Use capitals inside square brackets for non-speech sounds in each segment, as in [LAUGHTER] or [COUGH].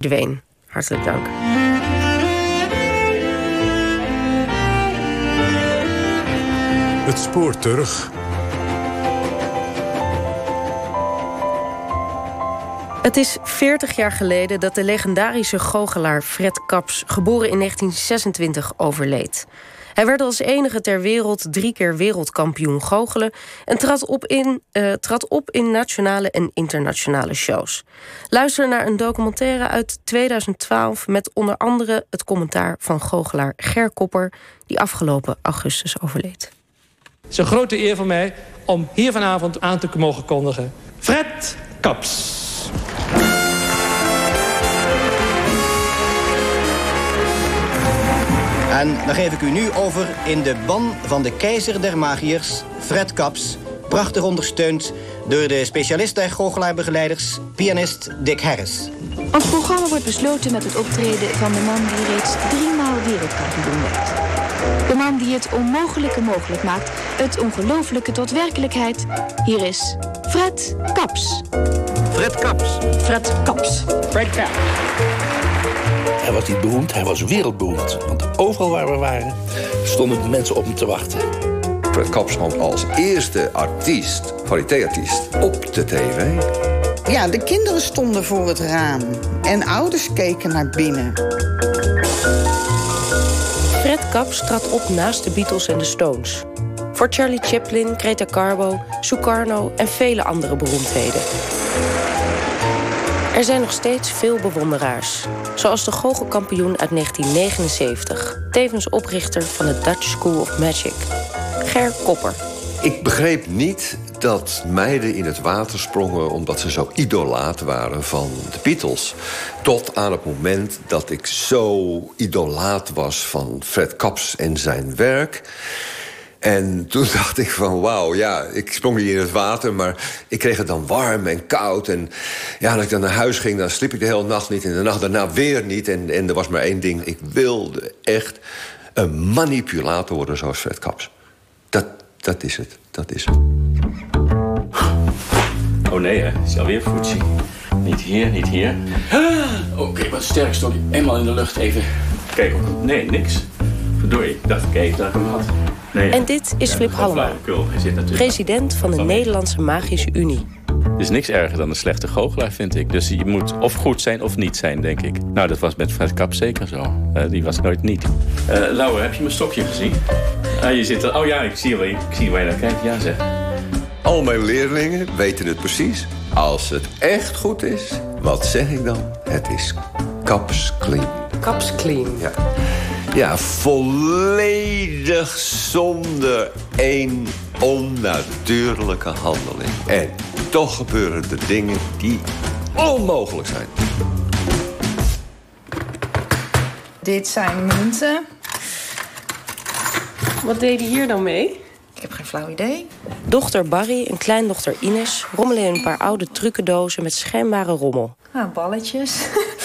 Dween. Hartelijk dank. Het spoor terug. Het is 40 jaar geleden dat de legendarische goochelaar Fred Kaps... geboren in 1926 overleed. Hij werd als enige ter wereld drie keer wereldkampioen goochelen... en trad op, in, uh, trad op in nationale en internationale shows. Luister naar een documentaire uit 2012... met onder andere het commentaar van goochelaar Ger Kopper... die afgelopen augustus overleed. Het is een grote eer voor mij om hier vanavond aan te mogen kondigen. Fred Kaps. En dan geef ik u nu over in de ban van de keizer der magiërs, Fred Kaps. Prachtig ondersteund door de specialist der goochelaarbegeleiders, pianist Dick Harris. Ons programma wordt besloten met het optreden van de man die reeds driemaal wereldkampioen werd. De man die het onmogelijke mogelijk maakt, het ongelofelijke tot werkelijkheid. Hier is Fred Kaps. Fred Kaps. Fred Kaps. Fred Kaps. Hij was niet beroemd, hij was wereldberoemd. Want overal waar we waren, stonden mensen op hem te wachten. Fred Kaps stond als eerste artiest, variété-artiest, op de tv. Ja, de kinderen stonden voor het raam. En ouders keken naar binnen. Fred Kaps trad op naast de Beatles en de Stones. Voor Charlie Chaplin, Greta Garbo, Sukarno en vele andere beroemdheden. Er zijn nog steeds veel bewonderaars. Zoals de goochelkampioen uit 1979. Tevens oprichter van de Dutch School of Magic. Ger Kopper. Ik begreep niet dat meiden in het water sprongen... omdat ze zo idolaat waren van de Beatles. Tot aan het moment dat ik zo idolaat was van Fred Kaps en zijn werk... En toen [LAUGHS] dacht ik van, wauw, ja, ik sprong hier in het water... maar ik kreeg het dan warm en koud. En ja, als ik dan naar huis ging, dan sliep ik de hele nacht niet... en de nacht daarna weer niet. En, en er was maar één ding, ik wilde echt een manipulator worden zoals Fred Kaps. Dat, dat is het, dat is het. Oh nee, hè, is alweer Fuji. Niet hier, niet hier. Ah, Oké, wat sterk stond eenmaal in de lucht even. Kijk, nee, niks. Verdorie, ik dacht ik even dat ik hem had. Nee, En dit is Flip Hallema, president van de Nederlandse Magische Unie. Er is niks erger dan een slechte goochelaar, vind ik. Dus je moet of goed zijn of niet zijn, denk ik. Nou, dat was met Fred Kap zeker zo. Uh, die was nooit niet. Uh, Laura, heb je mijn stokje gezien? Ah, je zit er... Oh ja, ik zie, waar je, ik zie waar je naar kijkt. Ja, zeg. Al mijn leerlingen weten het precies. Als het echt goed is, wat zeg ik dan? Het is kaps clean. Kaps clean. Ja. Ja, volledig zonder één onnatuurlijke handeling. En toch gebeuren er dingen die onmogelijk zijn. Dit zijn munten. Wat deed hij hier dan mee? Ik heb geen flauw idee. Dochter Barry en kleindochter Ines rommelen in een paar oude trucendozen met schijnbare rommel. Ah, balletjes. [LAUGHS]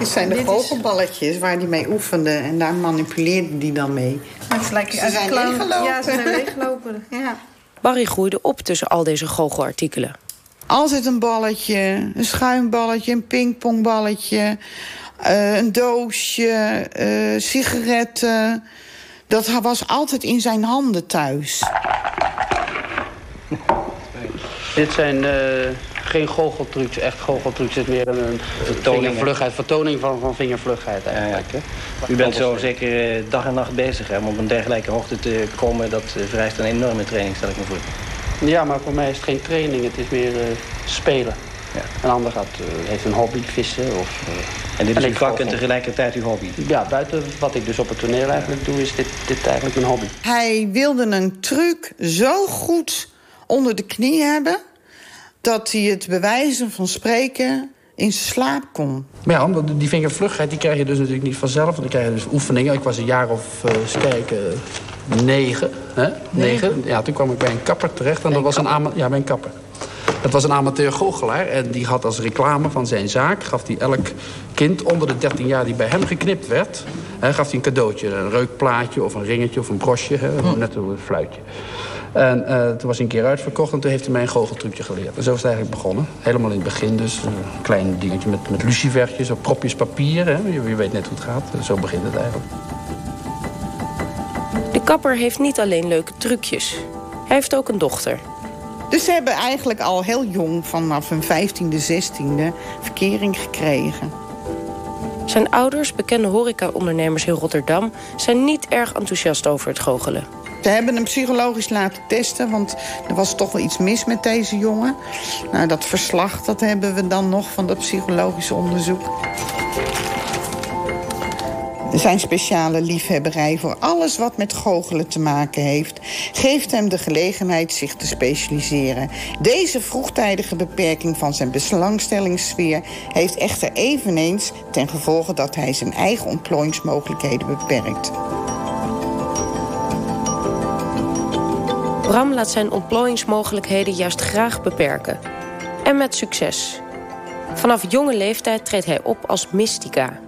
Dit zijn de goochelballetjes waar die mee oefende. En daar manipuleerde die dan mee. Het lijkt Ze zijn leeggelopen. Ja, ze zijn leeggelopen. [LAUGHS] Ja. Barry groeide op tussen al deze goochelartikelen. Altijd een balletje, een schuimballetje, een pingpongballetje... Uh, een doosje, uh, sigaretten. Dat was altijd in zijn handen thuis. Dit zijn uh, geen goocheltrucs, echt goocheltrucs. Het is meer een, Vertoning. vingervlugheid, vertoning van, van vingervlugheid eigenlijk. Ja, ja. U bent zo zeker uh, dag en nacht bezig hè, om op een dergelijke hoogte te komen. Dat uh, vereist een enorme training, stel ik me voor. Ja, maar voor mij is het geen training, het is meer spelen. Ja. Een ander gaat, heeft een hobby, vissen of... en dit is uw vak en tegelijkertijd uw hobby? Ja, buiten wat ik dus op het toneel eigenlijk doe, is dit, dit eigenlijk mijn hobby. Hij wilde een truc zo goed onder de knie hebben... dat hij het bewijzen van spreken in slaap kon. Maar ja, omdat die vingervlugheid die krijg je dus natuurlijk niet vanzelf. Want dan krijg je dus oefeningen. Ik was een jaar of, uh, eens kijken, negen. Hè? negen. Ja, toen kwam ik bij een kapper terecht. En dat was een, ja, bij een kapper. Dat was een amateur goochelaar en die had als reclame van zijn zaak... gaf hij elk kind onder de 13 jaar die bij hem geknipt werd... Hè, gaf hij een cadeautje, een reukplaatje of een ringetje of een brosje. Hè, net een fluitje. En uh, toen was hij een keer uitverkocht en toen heeft hij mij een goocheltrucje geleerd. En zo is het eigenlijk begonnen. Helemaal in het begin dus. Een klein dingetje met, met lucifertjes of propjes papier. Hè. Je, je weet net hoe het gaat. Zo begint het eigenlijk. De kapper heeft niet alleen leuke trucjes. Hij heeft ook een dochter. Dus ze hebben eigenlijk al heel jong, vanaf hun 15e, 16e, verkering gekregen. Zijn ouders, bekende horecaondernemers in Rotterdam... zijn niet erg enthousiast over het goochelen. Ze hebben hem psychologisch laten testen, want er was toch wel iets mis met deze jongen. Nou, dat verslag dat hebben we dan nog van dat psychologische onderzoek. Zijn speciale liefhebberij voor alles wat met goochelen te maken heeft... geeft hem de gelegenheid zich te specialiseren. Deze vroegtijdige beperking van zijn belangstellingssfeer... heeft echter eveneens ten gevolge dat hij zijn eigen ontplooiingsmogelijkheden beperkt. Bram laat zijn ontplooiingsmogelijkheden juist graag beperken. En met succes. Vanaf jonge leeftijd treedt hij op als mystica...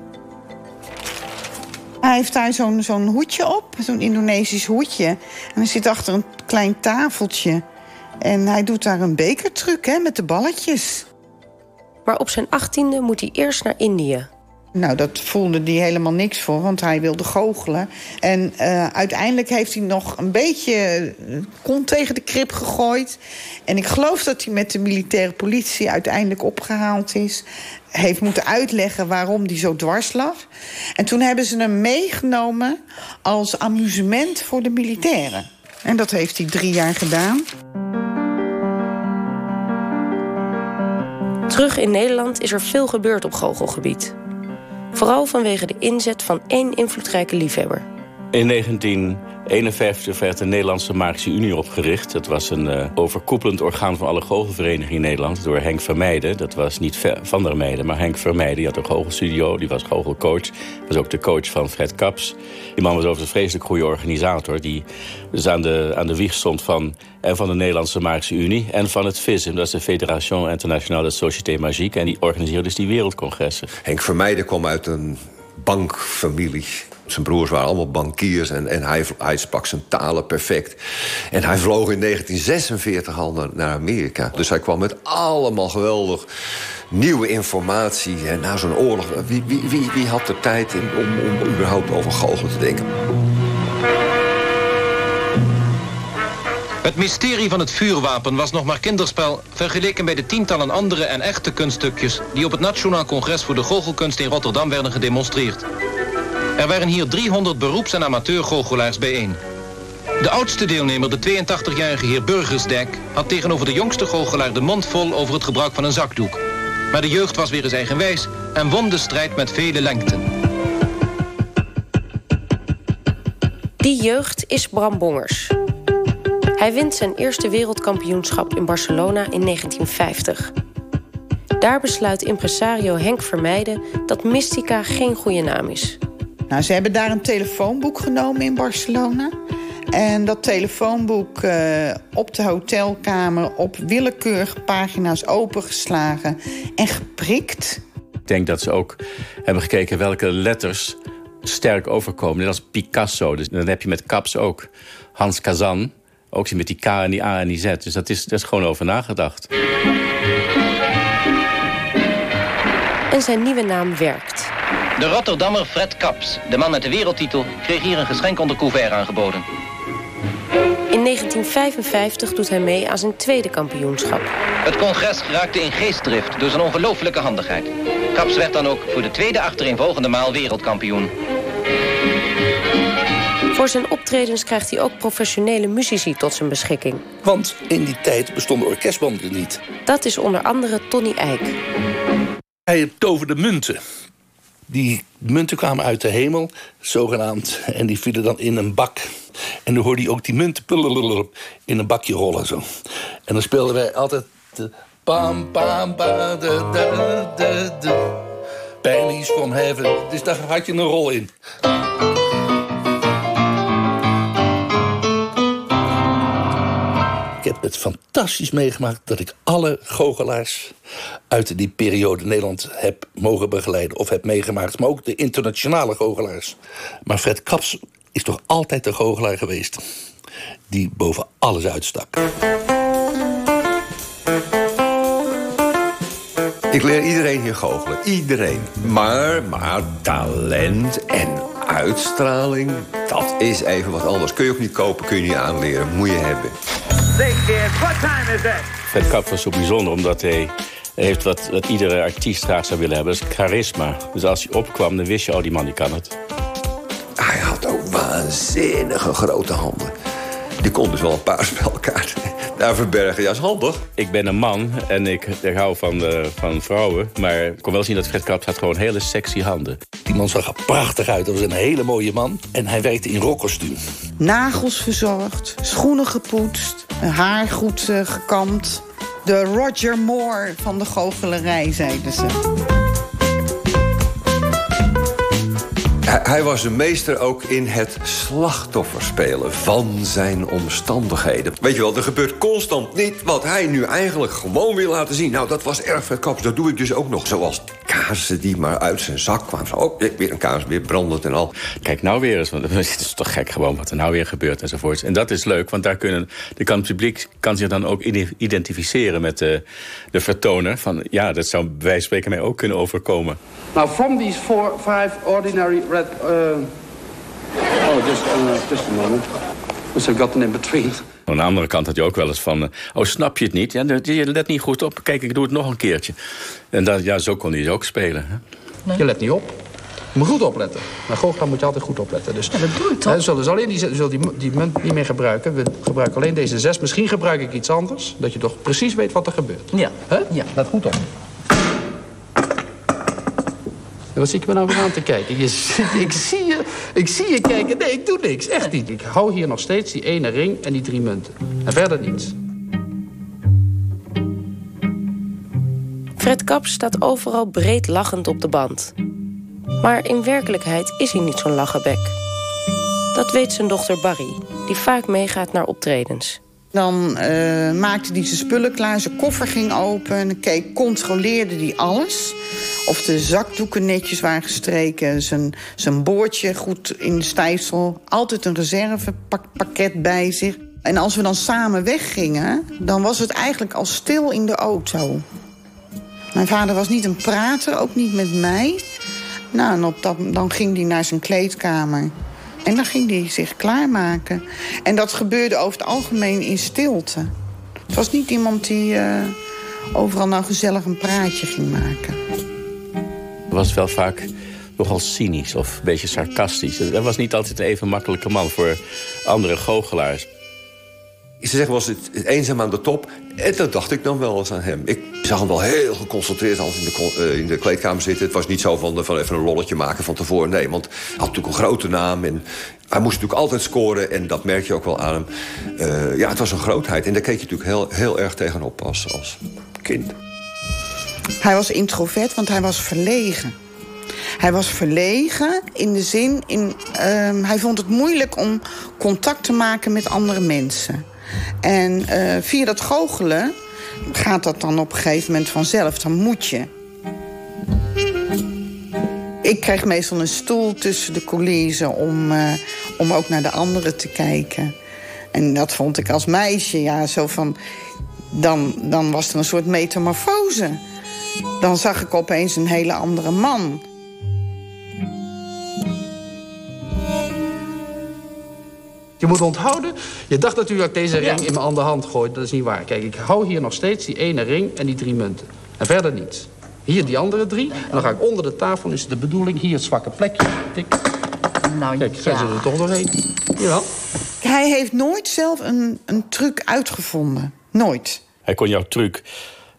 Hij heeft daar zo'n zo'n hoedje op, zo'n Indonesisch hoedje. En hij zit achter een klein tafeltje. En hij doet daar een bekertruc hè, met de balletjes. Maar op zijn achttiende moet hij eerst naar Indië. Nou, dat voelde hij helemaal niks voor, want hij wilde goochelen. En uh, uiteindelijk heeft hij nog een beetje kont tegen de krip gegooid. En ik geloof dat hij met de militaire politie uiteindelijk opgehaald is heeft moeten uitleggen waarom die zo dwars lag. En toen hebben ze hem meegenomen als amusement voor de militairen. En dat heeft hij drie jaar gedaan. Terug in Nederland is er veel gebeurd op goochelgebied. Vooral vanwege de inzet van één invloedrijke liefhebber. In 1951 werd de Nederlandse Magische Unie opgericht. Dat was een uh, overkoepelend orgaan van alle goochelverenigingen in Nederland... door Henk Vermeijden. Dat was niet Van der Meijden, maar Henk Vermeijden. Die had een goochelstudio, die was goochelcoach. Was ook de coach van Fred Kaps. Die man was overigens een vreselijk goede organisator... die dus aan de, aan de wieg stond van, en van de Nederlandse Magische Unie... en van het FISM, dat is de Fédération Internationale Société Magique... en die organiseerde dus die wereldcongressen. Henk Vermeijden kwam uit een bankfamilie. Zijn broers waren allemaal bankiers en, en hij, hij sprak zijn talen perfect. En hij vloog in 1946 al naar, Amerika. Dus hij kwam met allemaal geweldig nieuwe informatie. Na zo'n oorlog, wie, wie, wie, wie had de tijd om, om überhaupt over goochelen te denken? Het mysterie van het vuurwapen was nog maar kinderspel... vergeleken bij de tientallen andere en echte kunststukjes... die op het Nationaal Congres voor de Goochelkunst in Rotterdam werden gedemonstreerd. Er waren hier 300 beroeps- en amateurgoochelaars bijeen. De oudste deelnemer, de 82-jarige heer Burgersdijk... had tegenover de jongste goochelaar de mond vol over het gebruik van een zakdoek. Maar de jeugd was weer eens eigenwijs en won de strijd met vele lengten. Die jeugd is Bram Bongers. Hij wint zijn eerste wereldkampioenschap in Barcelona in 1950. Daar besluit impresario Henk Vermeijden dat Mystica geen goede naam is. Nou, ze hebben daar een telefoonboek genomen in Barcelona. En dat telefoonboek uh, op de hotelkamer op willekeurige pagina's opengeslagen en geprikt. Ik denk dat ze ook hebben gekeken welke letters sterk overkomen. Net als Picasso. Dus dan heb je met Kaps ook Hans Kazan. Ook met die K en die A en die Z. Dus dat is, dat is gewoon over nagedacht. En zijn nieuwe naam werkt. De Rotterdammer Fred Kaps, de man met de wereldtitel, kreeg hier een geschenk onder couvert aangeboden. In 1955 doet hij mee aan zijn tweede kampioenschap. Het congres geraakte in geestdrift door zijn ongelofelijke handigheid. Kaps werd dan ook voor de tweede achtereenvolgende maal wereldkampioen. Voor zijn optredens krijgt hij ook professionele muzici tot zijn beschikking. Want in die tijd bestonden orkestbanden niet. Dat is onder andere Tony Eijk. Hij toverde munten. Die munten kwamen uit de hemel, zogenaamd. En die vielen dan in een bak. En dan hoorde hij ook die munten in een bakje rollen. Zo. En dan speelden wij altijd... De pam, pam, pa, de, de, de, de. Heaven. Dus daar had je een rol in. Het fantastisch meegemaakt dat ik alle goochelaars uit die periode Nederland heb mogen begeleiden of heb meegemaakt. Maar ook de internationale goochelaars. Maar Fred Kaps is toch altijd de goochelaar geweest die boven alles uitstak. Ik leer iedereen hier goochelen. Iedereen. Maar, maar talent en uitstraling, dat is even wat anders. Kun je ook niet kopen, kun je niet aanleren. Moet je hebben. What time is that? Fred Kap was zo bijzonder omdat hij heeft wat, wat iedere artiest graag zou willen hebben. Dat is charisma. Dus als hij opkwam, dan wist je, oh, die man die kan het. Hij had ook waanzinnige grote handen. Die kon dus wel een paar [LAUGHS] spelkaarten daar verbergen. Ja, is handig. Ik ben een man en ik, ik hou van, uh, van vrouwen. Maar ik kon wel zien dat Fred Kaps had gewoon hele sexy handen. Die man zag er prachtig uit. Dat was een hele mooie man. En hij werkte in rockkostuum. Nagels verzorgd, schoenen gepoetst, haar goed uh, gekamd. De Roger Moore van de goochelerij, zeiden ze. Hij was een meester ook in het slachtoffer spelen van zijn omstandigheden. Weet je wel, er gebeurt constant niet wat hij nu eigenlijk gewoon wil laten zien. Nou, dat was erg verkaps. Dat doe ik dus ook nog. Zoals kaarsen die maar uit zijn zak kwamen. Zo, oh, weer een kaars, weer brandend en al. Kijk nou weer eens, want [LAUGHS] het is toch gek gewoon wat er nou weer gebeurt enzovoorts. En dat is leuk, want daar kunnen, de kan het publiek kan zich dan ook identificeren met de, de vertoner. Van ja, dat zou wij spreken mij ook kunnen overkomen. Now, from these four, five ordinary red... Uh... Oh, just, uh, just a moment. Must have gotten in between. Aan de andere kant had je ook wel eens van... oh, snap je het niet? Ja, je let niet goed op. Kijk, ik doe het nog een keertje. En dat, ja, zo kon hij ook spelen. Hè? Nee. Je let niet op. Je moet goed opletten. Maar goochelaar moet je altijd goed opletten. Dus, ja, dat doe ik toch? We zullen dus alleen die, zullen die, die munt niet meer gebruiken. We gebruiken alleen deze zes. Misschien gebruik ik iets anders. Dat je toch precies weet wat er gebeurt. Ja. Huh? ja. Let goed op. Wat zie ik me nou weer aan te kijken? [LAUGHS] Ik, zie je, ik zie je kijken. Nee, ik doe niks. Echt niet. Ik hou hier nog steeds die ene ring en die drie munten. En verder niets. Fred Kaps staat overal breed lachend op de band. Maar in werkelijkheid is hij niet zo'n lachenbek. Dat weet zijn dochter Barry, die vaak meegaat naar optredens. Dan uh, maakte hij zijn spullen klaar, zijn koffer ging open... keek, controleerde hij alles. Of de zakdoeken netjes waren gestreken, zijn, zijn boordje goed in de stijfsel. Altijd een reservepakket bij zich. En als we dan samen weggingen, dan was het eigenlijk al stil in de auto. Mijn vader was niet een prater, ook niet met mij. Nou, en op dat, dan ging hij naar zijn kleedkamer. En dan ging hij zich klaarmaken. En dat gebeurde over het algemeen in stilte. Het was niet iemand die uh, overal nou gezellig een praatje ging maken. Was wel vaak nogal cynisch of een beetje sarcastisch. Hij was niet altijd een even makkelijke man voor andere goochelaars. Ze zeggen was het, eenzaam aan de top. En dat dacht ik dan wel eens aan hem. Ik zag hem wel heel geconcentreerd altijd in de, uh, in de kleedkamer zitten. Het was niet zo van, van even een lolletje maken van tevoren. Nee, want hij had natuurlijk een grote naam. En hij moest natuurlijk altijd scoren. En dat merk je ook wel aan hem. Uh, ja, het was een grootheid. En daar keek je natuurlijk heel, heel erg tegenop als, als kind. Hij was introvert, want hij was verlegen. Hij was verlegen in de zin... In, uh, hij vond het moeilijk om contact te maken met andere mensen. En uh, via dat goochelen gaat dat dan op een gegeven moment vanzelf. Dan moet je. Ik kreeg meestal een stoel tussen de coulissen om, uh, om ook naar de anderen te kijken. En dat vond ik als meisje, ja, zo van... Dan, dan was er een soort metamorfose. Dan zag ik opeens een hele andere man. Je moet onthouden, je dacht natuurlijk dat ik deze ring in mijn andere hand gooide. Dat is niet waar. Kijk, ik hou hier nog steeds die ene ring en die drie munten. En verder niets. Hier die andere drie. En dan ga ik onder de tafel, is de bedoeling, hier het zwakke plekje. Tik. Nou, Kijk, zijn ze er toch doorheen. Jawel. Hij heeft nooit zelf een, een truc uitgevonden. Nooit. Hij kon jouw truc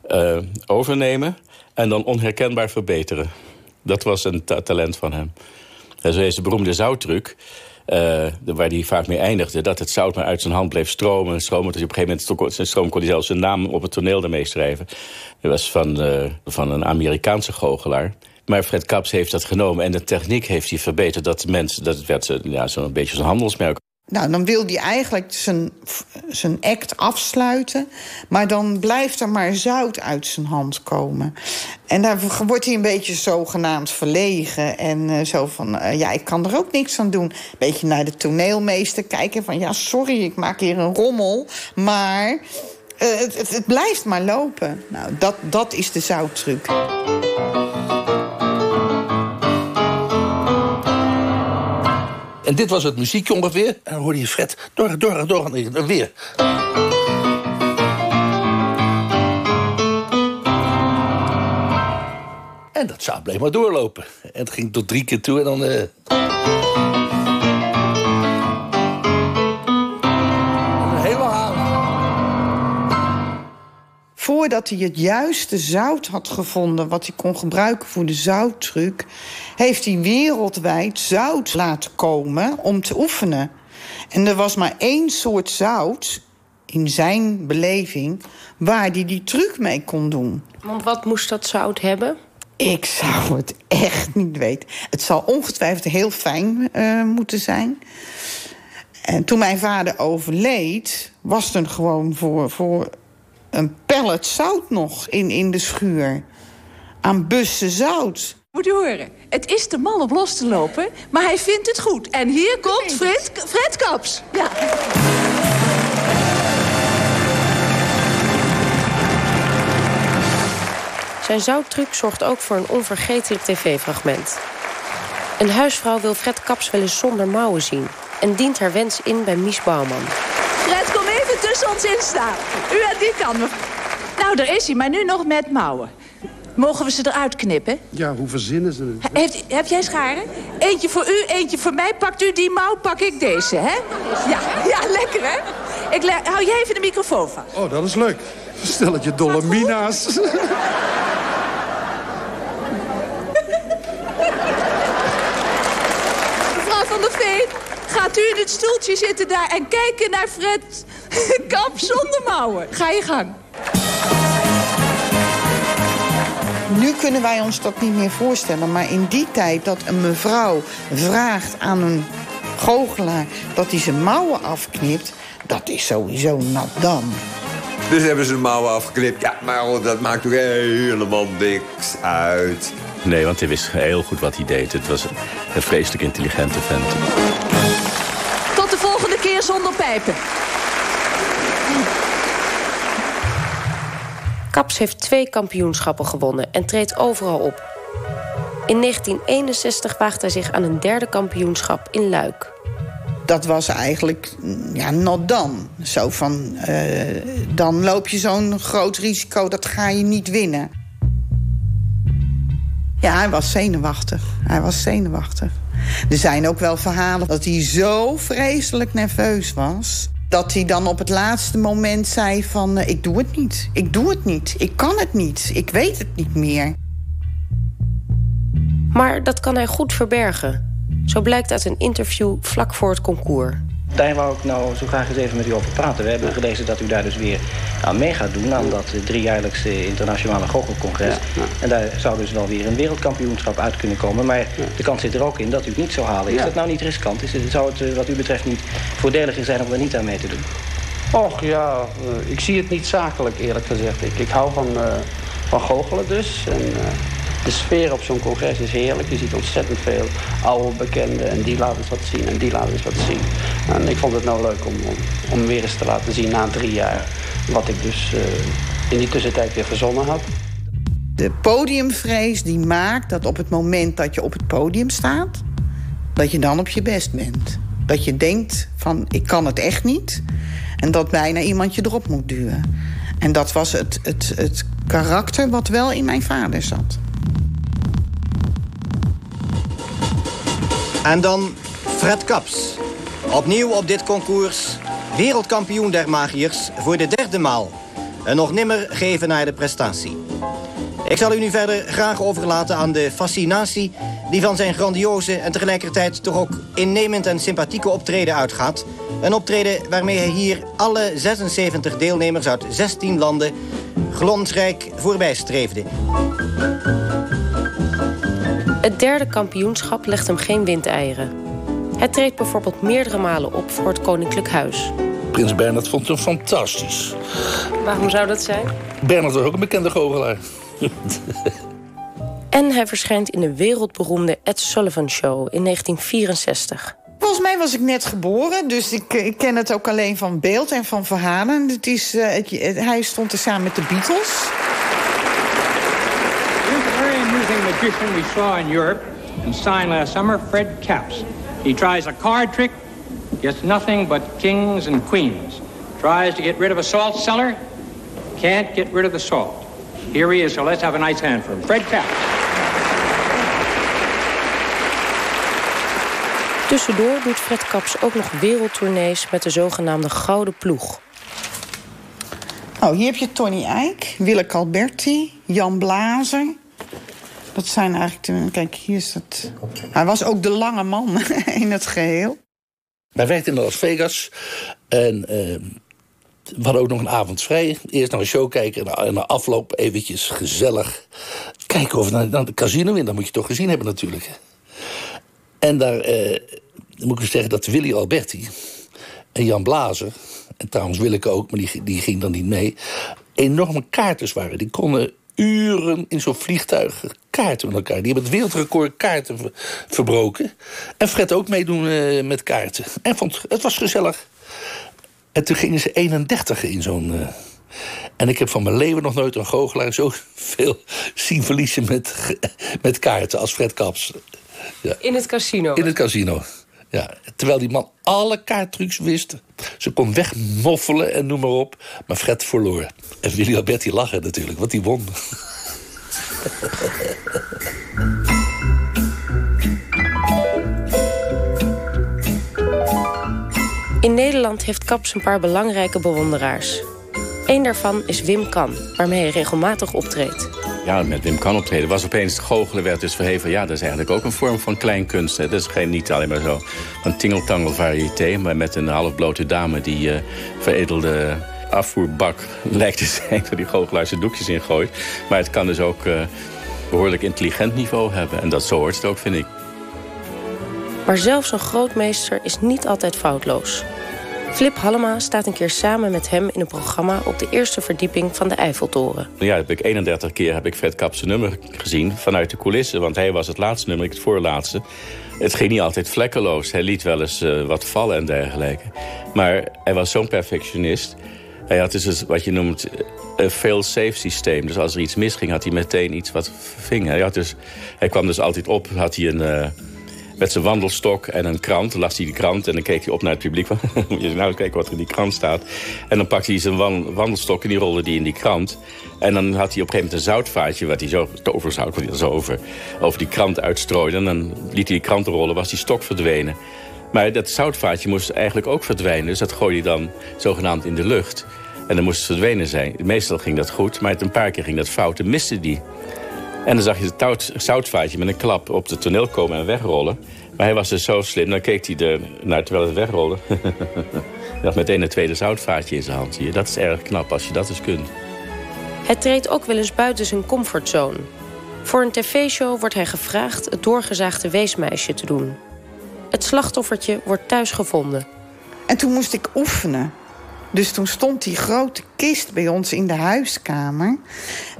uh, overnemen en dan onherkenbaar verbeteren. Dat was een ta talent van hem. Zo is de beroemde zouttruc. Uh, waar hij vaak mee eindigde, dat het zout maar uit zijn hand bleef stromen. stromen hij op een gegeven moment zijn stroom kon hij zelfs zijn naam op het toneel ermee schrijven. Dat was van, uh, van een Amerikaanse goochelaar. Maar Fred Kaps heeft dat genomen en de techniek heeft hij verbeterd. Dat, mensen, dat werd ja, zo'n beetje zo'n handelsmerk. Nou, dan wil hij eigenlijk zijn, zijn act afsluiten. Maar dan blijft er maar zout uit zijn hand komen. En dan wordt hij een beetje zogenaamd verlegen. En uh, zo van, uh, ja, ik kan er ook niks aan doen. Beetje naar de toneelmeester kijken van... ja, sorry, ik maak hier een rommel. Maar uh, het, het, het, blijft maar lopen. Nou, dat, dat is de zouttruc. En dit was het muziekje ongeveer. En dan hoorde je Fred door, door, door, en weer. En dat zou bleef maar doorlopen. En het ging tot drie keer toe en dan... Uh... Voordat hij het juiste zout had gevonden... wat hij kon gebruiken voor de zouttruc... heeft hij wereldwijd zout laten komen om te oefenen. En er was maar één soort zout, in zijn beleving... waar hij die truc mee kon doen. Want wat moest dat zout hebben? Ik zou het echt niet weten. Het zal ongetwijfeld heel fijn uh, moeten zijn. En toen mijn vader overleed, was er gewoon voor, voor een pellet zout nog in, in de schuur. Aan bussen zout. Moet je horen, het is de man op los te lopen, maar hij vindt het goed. En hier komt Fred, Fred Kaps. Ja. Zijn zouttruc zorgt ook voor een onvergetelijk tv-fragment. Een huisvrouw wil Fred Kaps wel eens zonder mouwen zien... en dient haar wens in bij Mies Bouwman. Tussen ons in staan. U aan die kant. Nou, daar is hij, maar nu nog met mouwen. Mogen we ze eruit knippen? Ja, hoe verzinnen ze het? Heeft, heb jij scharen? Eentje voor u, eentje voor mij. Pakt u die mouw, pak ik deze, hè? Ja, ja lekker, hè? Ik hou jij even de microfoon vast. Oh, dat is leuk. Stel het je dolle mina's. Mevrouw van der Veen, gaat u in het stoeltje zitten daar... en kijken naar Fred [LAUGHS] Kap zonder mouwen. Ga je gang. Nu kunnen wij ons dat niet meer voorstellen. Maar in die tijd dat een mevrouw vraagt aan een goochelaar... dat hij zijn mouwen afknipt, dat is sowieso nat dan. Dus hebben ze de mouwen afgeknipt. Ja, maar dat maakt toch helemaal niks uit. Nee, want hij wist heel goed wat hij deed. Het was een vreselijk intelligente vent. Zonder pijpen. Kaps heeft twee kampioenschappen gewonnen en treedt overal op. In 1961 waagt hij zich aan een derde kampioenschap in Luik. Dat was eigenlijk, ja, not dan. Zo van, uh, dan loop je zo'n groot risico, dat ga je niet winnen. Ja, hij was zenuwachtig. Hij was zenuwachtig. Er zijn ook wel verhalen dat hij zo vreselijk nerveus was dat hij dan op het laatste moment zei van... Uh, ik doe het niet, ik doe het niet, ik kan het niet, ik weet het niet meer. Maar dat kan hij goed verbergen. Zo blijkt uit een interview vlak voor het concours. Daar wou ik nou zo graag eens even met u over praten. We hebben gelezen dat u daar dus weer aan mee gaat doen... aan dat driejaarlijkse internationale goochelcongres. En daar zou dus wel weer een wereldkampioenschap uit kunnen komen. Maar de kans zit er ook in dat u het niet zou halen. Is dat nou niet riskant? Is het, zou het eh, wat u betreft niet voordeliger zijn om er niet aan mee te doen? Och ja, uh, ik zie het niet zakelijk eerlijk gezegd. Ik, ik hou van, uh, van goochelen dus. En, de sfeer op zo'n congres is heerlijk. Je ziet ontzettend veel oude bekenden en die laten eens wat zien en die laten eens wat zien. En ik vond het nou leuk om, om, weer eens te laten zien na drie jaar wat ik dus uh, in die tussentijd weer verzonnen had. De podiumvrees die maakt dat op het moment dat je op het podium staat... dat je dan op je best bent. Dat je denkt van ik kan het echt niet... en dat bijna iemand je erop moet duwen. En dat was het, het, het karakter wat wel in mijn vader zat. En dan Fred Kaps. Opnieuw op dit concours wereldkampioen der magiërs voor de derde maal. Een nog nimmer geven naar de prestatie. Ik zal u nu verder graag overlaten aan de fascinatie... die van zijn grandioze en tegelijkertijd toch ook innemend en sympathieke optreden uitgaat. Een optreden waarmee hij hier alle 76 deelnemers uit 16 landen... glonsrijk voorbij streefde. Het derde kampioenschap legt hem geen windeieren. Hij treedt bijvoorbeeld meerdere malen op voor het Koninklijk Huis. Prins Bernhard vond hem fantastisch. Waarom zou dat zijn? Bernhard was ook een bekende goochelaar. [LAUGHS] En hij verschijnt in de wereldberoemde Ed Sullivan Show in 1964. Volgens mij was ik net geboren, dus ik, ik ken het ook alleen van beeld en van verhalen. Het is, uh, het, hij stond er samen met de Beatles. Here's a very amusing magician we saw in Europe and signed last summer, Fred Capps. He tries a card trick, gets nothing but kings and queens. Tries to get rid of a salt cellar, can't get rid of the salt. Here he is, so let's have a nice hand for him. Fred Capps. Tussendoor doet Fred Kaps ook nog wereldtournees met de zogenaamde Gouden Ploeg. Oh, hier heb je Tony Eijk, Willeke Alberti, Jan Blazer. Dat zijn eigenlijk... De, kijk, hier is het... Hij was ook de lange man [LAUGHS] in het geheel. Wij werkten in Las Vegas en uh, we hadden ook nog een avond vrij. Eerst naar een show kijken en na afloop eventjes gezellig kijken of naar, naar de casino in. Dat moet je toch gezien hebben natuurlijk. En daar uh, moet ik zeggen dat Willy Alberti en Jan Blazer... en trouwens Willeke ook, maar die, die ging dan niet mee... enorme kaarters waren. Die konden uren in zo'n vliegtuig kaarten met elkaar. Die hebben het wereldrecord kaarten ver, verbroken. En Fred ook meedoen uh, met kaarten. En vond, het was gezellig. En toen gingen ze 31 in zo'n... Uh, en ik heb van mijn leven nog nooit een goochelaar zoveel [LAUGHS] zien verliezen met, [LAUGHS] met kaarten als Fred Kaps. Ja. In het casino? In het casino, ja. Terwijl die man alle kaarttrucs wist. Ze kon wegmoffelen en noem maar op. Maar Fred verloor. En Willy Alberti lachen natuurlijk, want die won. In Nederland heeft Kaps een paar belangrijke bewonderaars. Eén daarvan is Wim Kan, waarmee hij regelmatig optreedt. Ja, met Wim Kan optreden was opeens goochelen werd dus verheven. Ja, dat is eigenlijk ook een vorm van kleinkunst. Hè. Dat is geen, niet alleen maar zo een tingeltangel variété... maar met een halfblote dame die uh, veredelde afvoerbak [LAUGHS] lijkt te zijn... waar die goochelaars zijn doekjes in gooit. Maar het kan dus ook uh, behoorlijk intelligent niveau hebben. En dat zo hoort het ook, vind ik. Maar zelfs een grootmeester is niet altijd foutloos. Flip Hallema staat een keer samen met hem in een programma... op de eerste verdieping van de Eiffeltoren. Ja, heb ik 31 keer heb ik Fred Kaps nummer gezien vanuit de coulissen. Want hij was het laatste nummer, ik het voorlaatste. Het ging niet altijd vlekkeloos. Hij liet wel eens uh, wat vallen en dergelijke. Maar hij was zo'n perfectionist... Hij had dus wat je noemt een fail-safe systeem. Dus als er iets misging, had hij meteen iets wat ving. Hij, had dus, hij kwam dus altijd op, had hij een... Uh, met zijn wandelstok en een krant. las hij de krant en dan keek hij op naar het publiek. [LAUGHS] Moet je nou kijken wat er in die krant staat. En dan pakte hij zijn wandelstok en die rolde die in die krant. En dan had hij op een gegeven moment een zoutvaatje... wat hij zo, toverzout, wat hij zo over, over die krant uitstrooide. En dan liet hij die krant rollen, was die stok verdwenen. Maar dat zoutvaatje moest eigenlijk ook verdwijnen. Dus dat gooide hij dan zogenaamd in de lucht. En dan moest het verdwenen zijn. Meestal ging dat goed, maar een paar keer ging dat fout en miste die. En dan zag je het zoutvaatje met een klap op het toneel komen en wegrollen. Maar hij was dus zo slim, dan keek hij er naar terwijl het wegrolde. [LAUGHS] hij had meteen een tweede zoutvaatje in zijn hand. Zie je? Dat is erg knap als je dat eens kunt. Hij treedt ook wel eens buiten zijn comfortzone. Voor een tv-show wordt hij gevraagd het doorgezaagde weesmeisje te doen. Het slachtoffertje wordt thuis gevonden. En toen moest ik oefenen. Dus toen stond die grote kist bij ons in de huiskamer.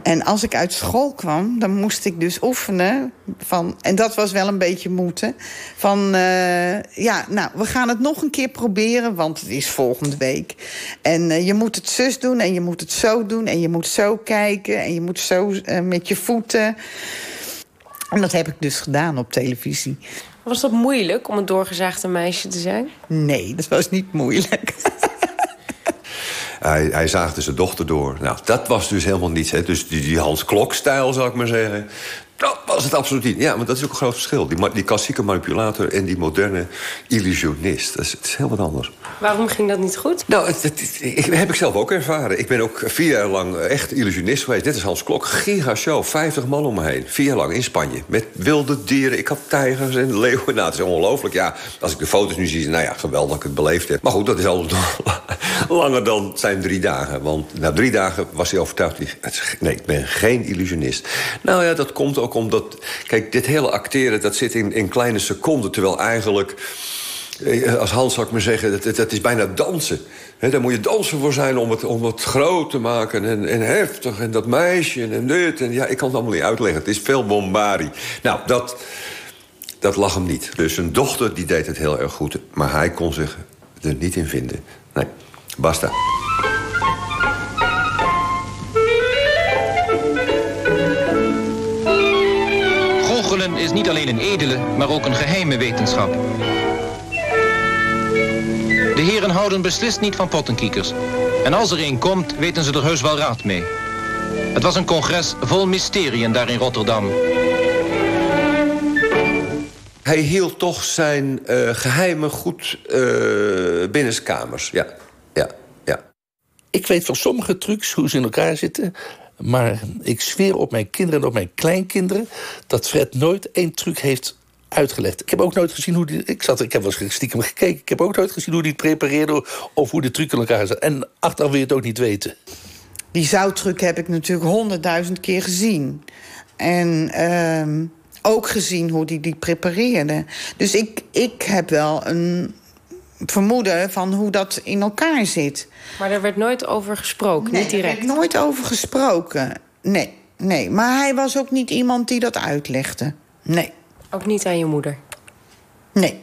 En als ik uit school kwam, dan moest ik dus oefenen. Van, en dat was wel een beetje moeten. Van, uh, ja, nou, we gaan het nog een keer proberen, want het is volgende week. En uh, je moet het zus doen en je moet het zo doen. En je moet zo kijken en je moet zo uh, met je voeten. En dat heb ik dus gedaan op televisie. Was dat moeilijk om een doorgezaagde meisje te zijn? Nee, dat was niet moeilijk. Hij, hij zaagde zijn dochter door. Nou, dat was dus helemaal niets. Hè. Dus die, die Hans Klok-stijl, zou ik maar zeggen... Dat was het absoluut niet. Ja, maar dat is ook een groot verschil. Die, die klassieke manipulator en die moderne illusionist. Dat is, het is heel wat anders. Waarom ging dat niet goed? Nou, dat, heb ik zelf ook ervaren. Ik ben ook vier jaar lang echt illusionist geweest. Dit is Hans Klok. Giga show. 50 man om me heen. Vier jaar lang in Spanje. Met wilde dieren. Ik had tijgers en leeuwen. Nou, het is ongelooflijk. Ja, als ik de foto's nu zie, nou ja, geweldig dat ik het beleefd heb. Maar goed, dat is al [LAUGHS] langer dan zijn drie dagen. Want na drie dagen was hij overtuigd. Nee, ik ben geen illusionist. Nou ja, dat komt ook omdat... Kijk, dit hele acteren, dat zit in, in kleine seconden. Terwijl eigenlijk eh, als Hans zou ik maar zeggen, dat, dat is bijna dansen. He, daar moet je dansen voor zijn om het, om het groot te maken en, en heftig. En dat meisje en dit. En ja, ik kan het allemaal niet uitleggen. Het is veel bombardie. Nou, dat, dat lag hem niet. Dus zijn dochter die deed het heel erg goed. Maar hij kon zich er niet in vinden. Nee, basta. Niet alleen een edele, maar ook een geheime wetenschap. De heren houden beslist niet van pottenkiekers. En als er een komt, weten ze er heus wel raad mee. Het was een congres vol mysteriën daar in Rotterdam. Hij hield toch zijn uh, geheimen goed uh, binnenskamers. Ja, ja, ja. Ik weet van sommige trucs hoe ze in elkaar zitten. Maar ik zweer op mijn kinderen en op mijn kleinkinderen... dat Fred nooit één truc heeft uitgelegd. Ik heb ook nooit gezien hoe die... Ik, zat, ik heb wel eens stiekem gekeken. Ik heb ook nooit gezien hoe die het prepareerde... of hoe de truc in elkaar zat. En achteraf wil je het ook niet weten. Die zoutruc heb ik natuurlijk honderdduizend keer gezien. En... Uh, ook gezien hoe die die prepareerde. Dus ik, ik heb wel een vermoeden van hoe dat in elkaar zit. Maar er werd nooit over gesproken, nee, niet direct? er werd nooit over gesproken. Nee, nee. Maar hij was ook niet iemand die dat uitlegde. Nee. Ook niet aan je moeder? Nee.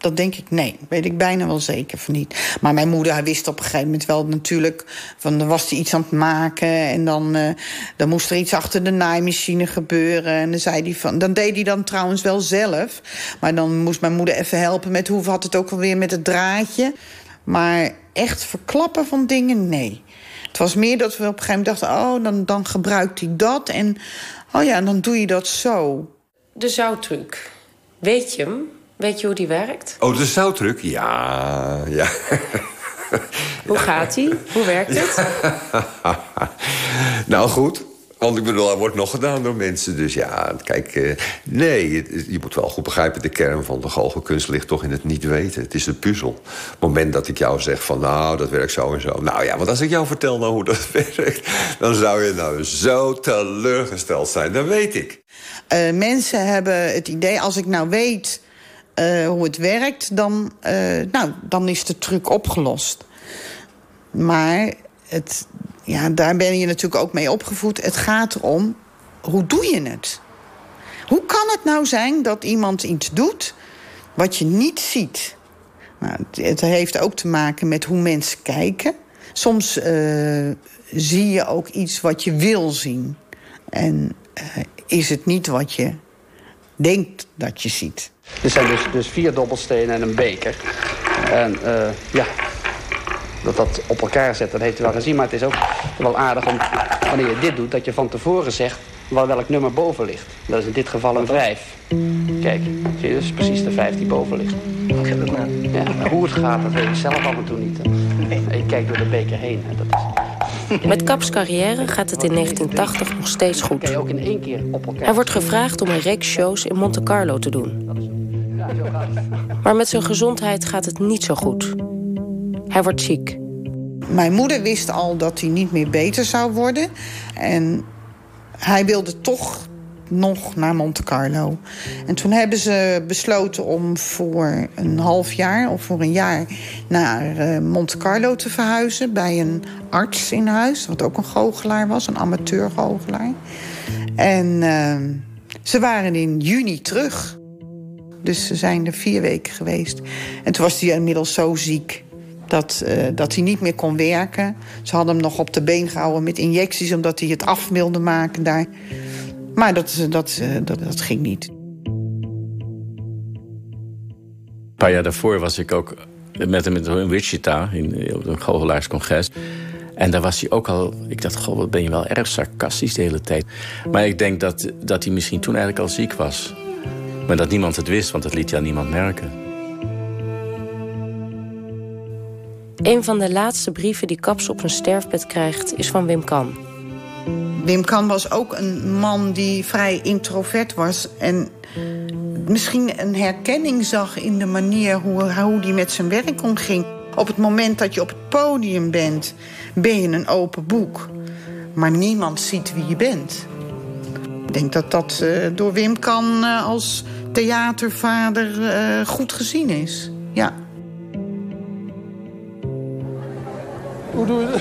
Dat denk ik, nee. Weet ik bijna wel zeker van niet. Maar mijn moeder hij wist op een gegeven moment wel natuurlijk... van dan was hij iets aan het maken... en dan, uh, dan moest er iets achter de naaimachine gebeuren. En dan, zei hij van, dan deed hij dan trouwens wel zelf. Maar dan moest mijn moeder even helpen met... hoe had het ook alweer met het draadje. Maar echt verklappen van dingen, nee. Het was meer dat we op een gegeven moment dachten... oh, dan, dan gebruikt hij dat en... oh ja, dan doe je dat zo. De zoutruc. Weet je hem? Weet je hoe die werkt? Oh, de zoutdruk? Ja, ja. Hoe gaat die? Hoe werkt het? nou, goed. Want ik bedoel, er wordt nog gedaan door mensen. Dus ja, kijk, uh, nee, je, je, moet wel goed begrijpen... de kern van de goochelkunst ligt toch in het niet weten. Het is een puzzel. Op het moment dat ik jou zeg van, nou, dat werkt zo en zo. Nou ja, want als ik jou vertel nou hoe dat [LAUGHS] werkt... dan zou je nou zo teleurgesteld zijn. Dat weet ik. Uh, mensen hebben het idee, als ik nou weet uh, hoe het werkt, dan, uh, nou, dan is de truc opgelost. Maar het, ja, daar ben je natuurlijk ook mee opgevoed. Het gaat erom, hoe doe je het? Hoe kan het nou zijn dat iemand iets doet wat je niet ziet? Nou, het heeft ook te maken met hoe mensen kijken. Soms uh, zie je ook iets wat je wil zien. En is het niet wat je denkt dat je ziet. Dit zijn dus, dus vier dobbelstenen en een beker. En uh, ja, dat dat op elkaar zet, dat heeft u wel gezien. Maar het is ook wel aardig om, wanneer je dit doet... dat je van tevoren zegt wel welk nummer boven ligt. Dat is in dit geval een vijf. Kijk, zie je dus precies de vijf die boven ligt. Ik heb het net. Ja, hoe het gaat, dat weet ik zelf af en toe niet. Ik kijk door de beker heen. En dat is... Met Kaps carrière gaat het in 1980 nog steeds goed. Hij wordt gevraagd om een reeks shows in Monte Carlo te doen. Maar met zijn gezondheid gaat het niet zo goed. Hij wordt ziek. Mijn moeder wist al dat hij niet meer beter zou worden. En hij wilde toch nog naar Monte Carlo. En toen hebben ze besloten om voor een half jaar of voor een jaar naar uh, Monte Carlo te verhuizen bij een arts in huis, wat ook een goochelaar was, een amateur goochelaar. En uh, ze waren in juni terug. Dus ze zijn er vier weken geweest. En toen was hij inmiddels zo ziek dat, uh, dat hij niet meer kon werken. Ze hadden hem nog op de been gehouden met injecties... omdat hij het af wilde maken daar. Maar dat, dat, dat, dat ging niet. Een paar jaar daarvoor was ik ook met hem in Wichita... In, op een goochelaarscongres. En daar was hij ook al... Ik dacht, goh, wat ben je wel erg sarcastisch de hele tijd. Maar ik denk dat, dat hij misschien toen eigenlijk al ziek was... Maar dat niemand het wist, want dat liet aan niemand merken. Een van de laatste brieven die Kaps op zijn sterfbed krijgt... is van Wim Kan. Wim Kan was ook een man die vrij introvert was... en misschien een herkenning zag in de manier hoe, hoe hij met zijn werk omging. Op het moment dat je op het podium bent, ben je een open boek. Maar niemand ziet wie je bent. Ik denk dat dat uh, door Wim Kan uh, als theatervader uh, goed gezien is. Ja. Hoe doe je dat?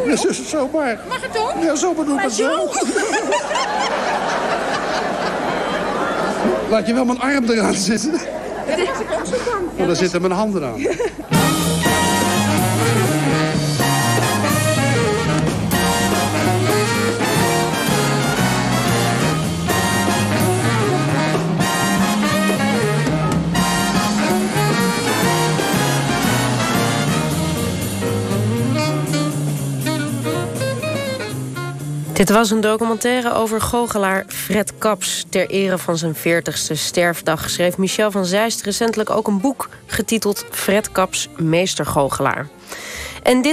Oh, Ja, zo, zo maar. Mag het ook? Ja, zo bedoel ik het zo. Laat je wel mijn arm eraan zitten. Ja, dat was ik ook zo bang. Want daar zitten mijn handen aan. [LAUGHS] Dit was een documentaire over goochelaar Fred Kaps. Ter ere van zijn 40ste sterfdag schreef Michel van Zeist recentelijk ook een boek getiteld Fred Kaps Meestergoochelaar. En dit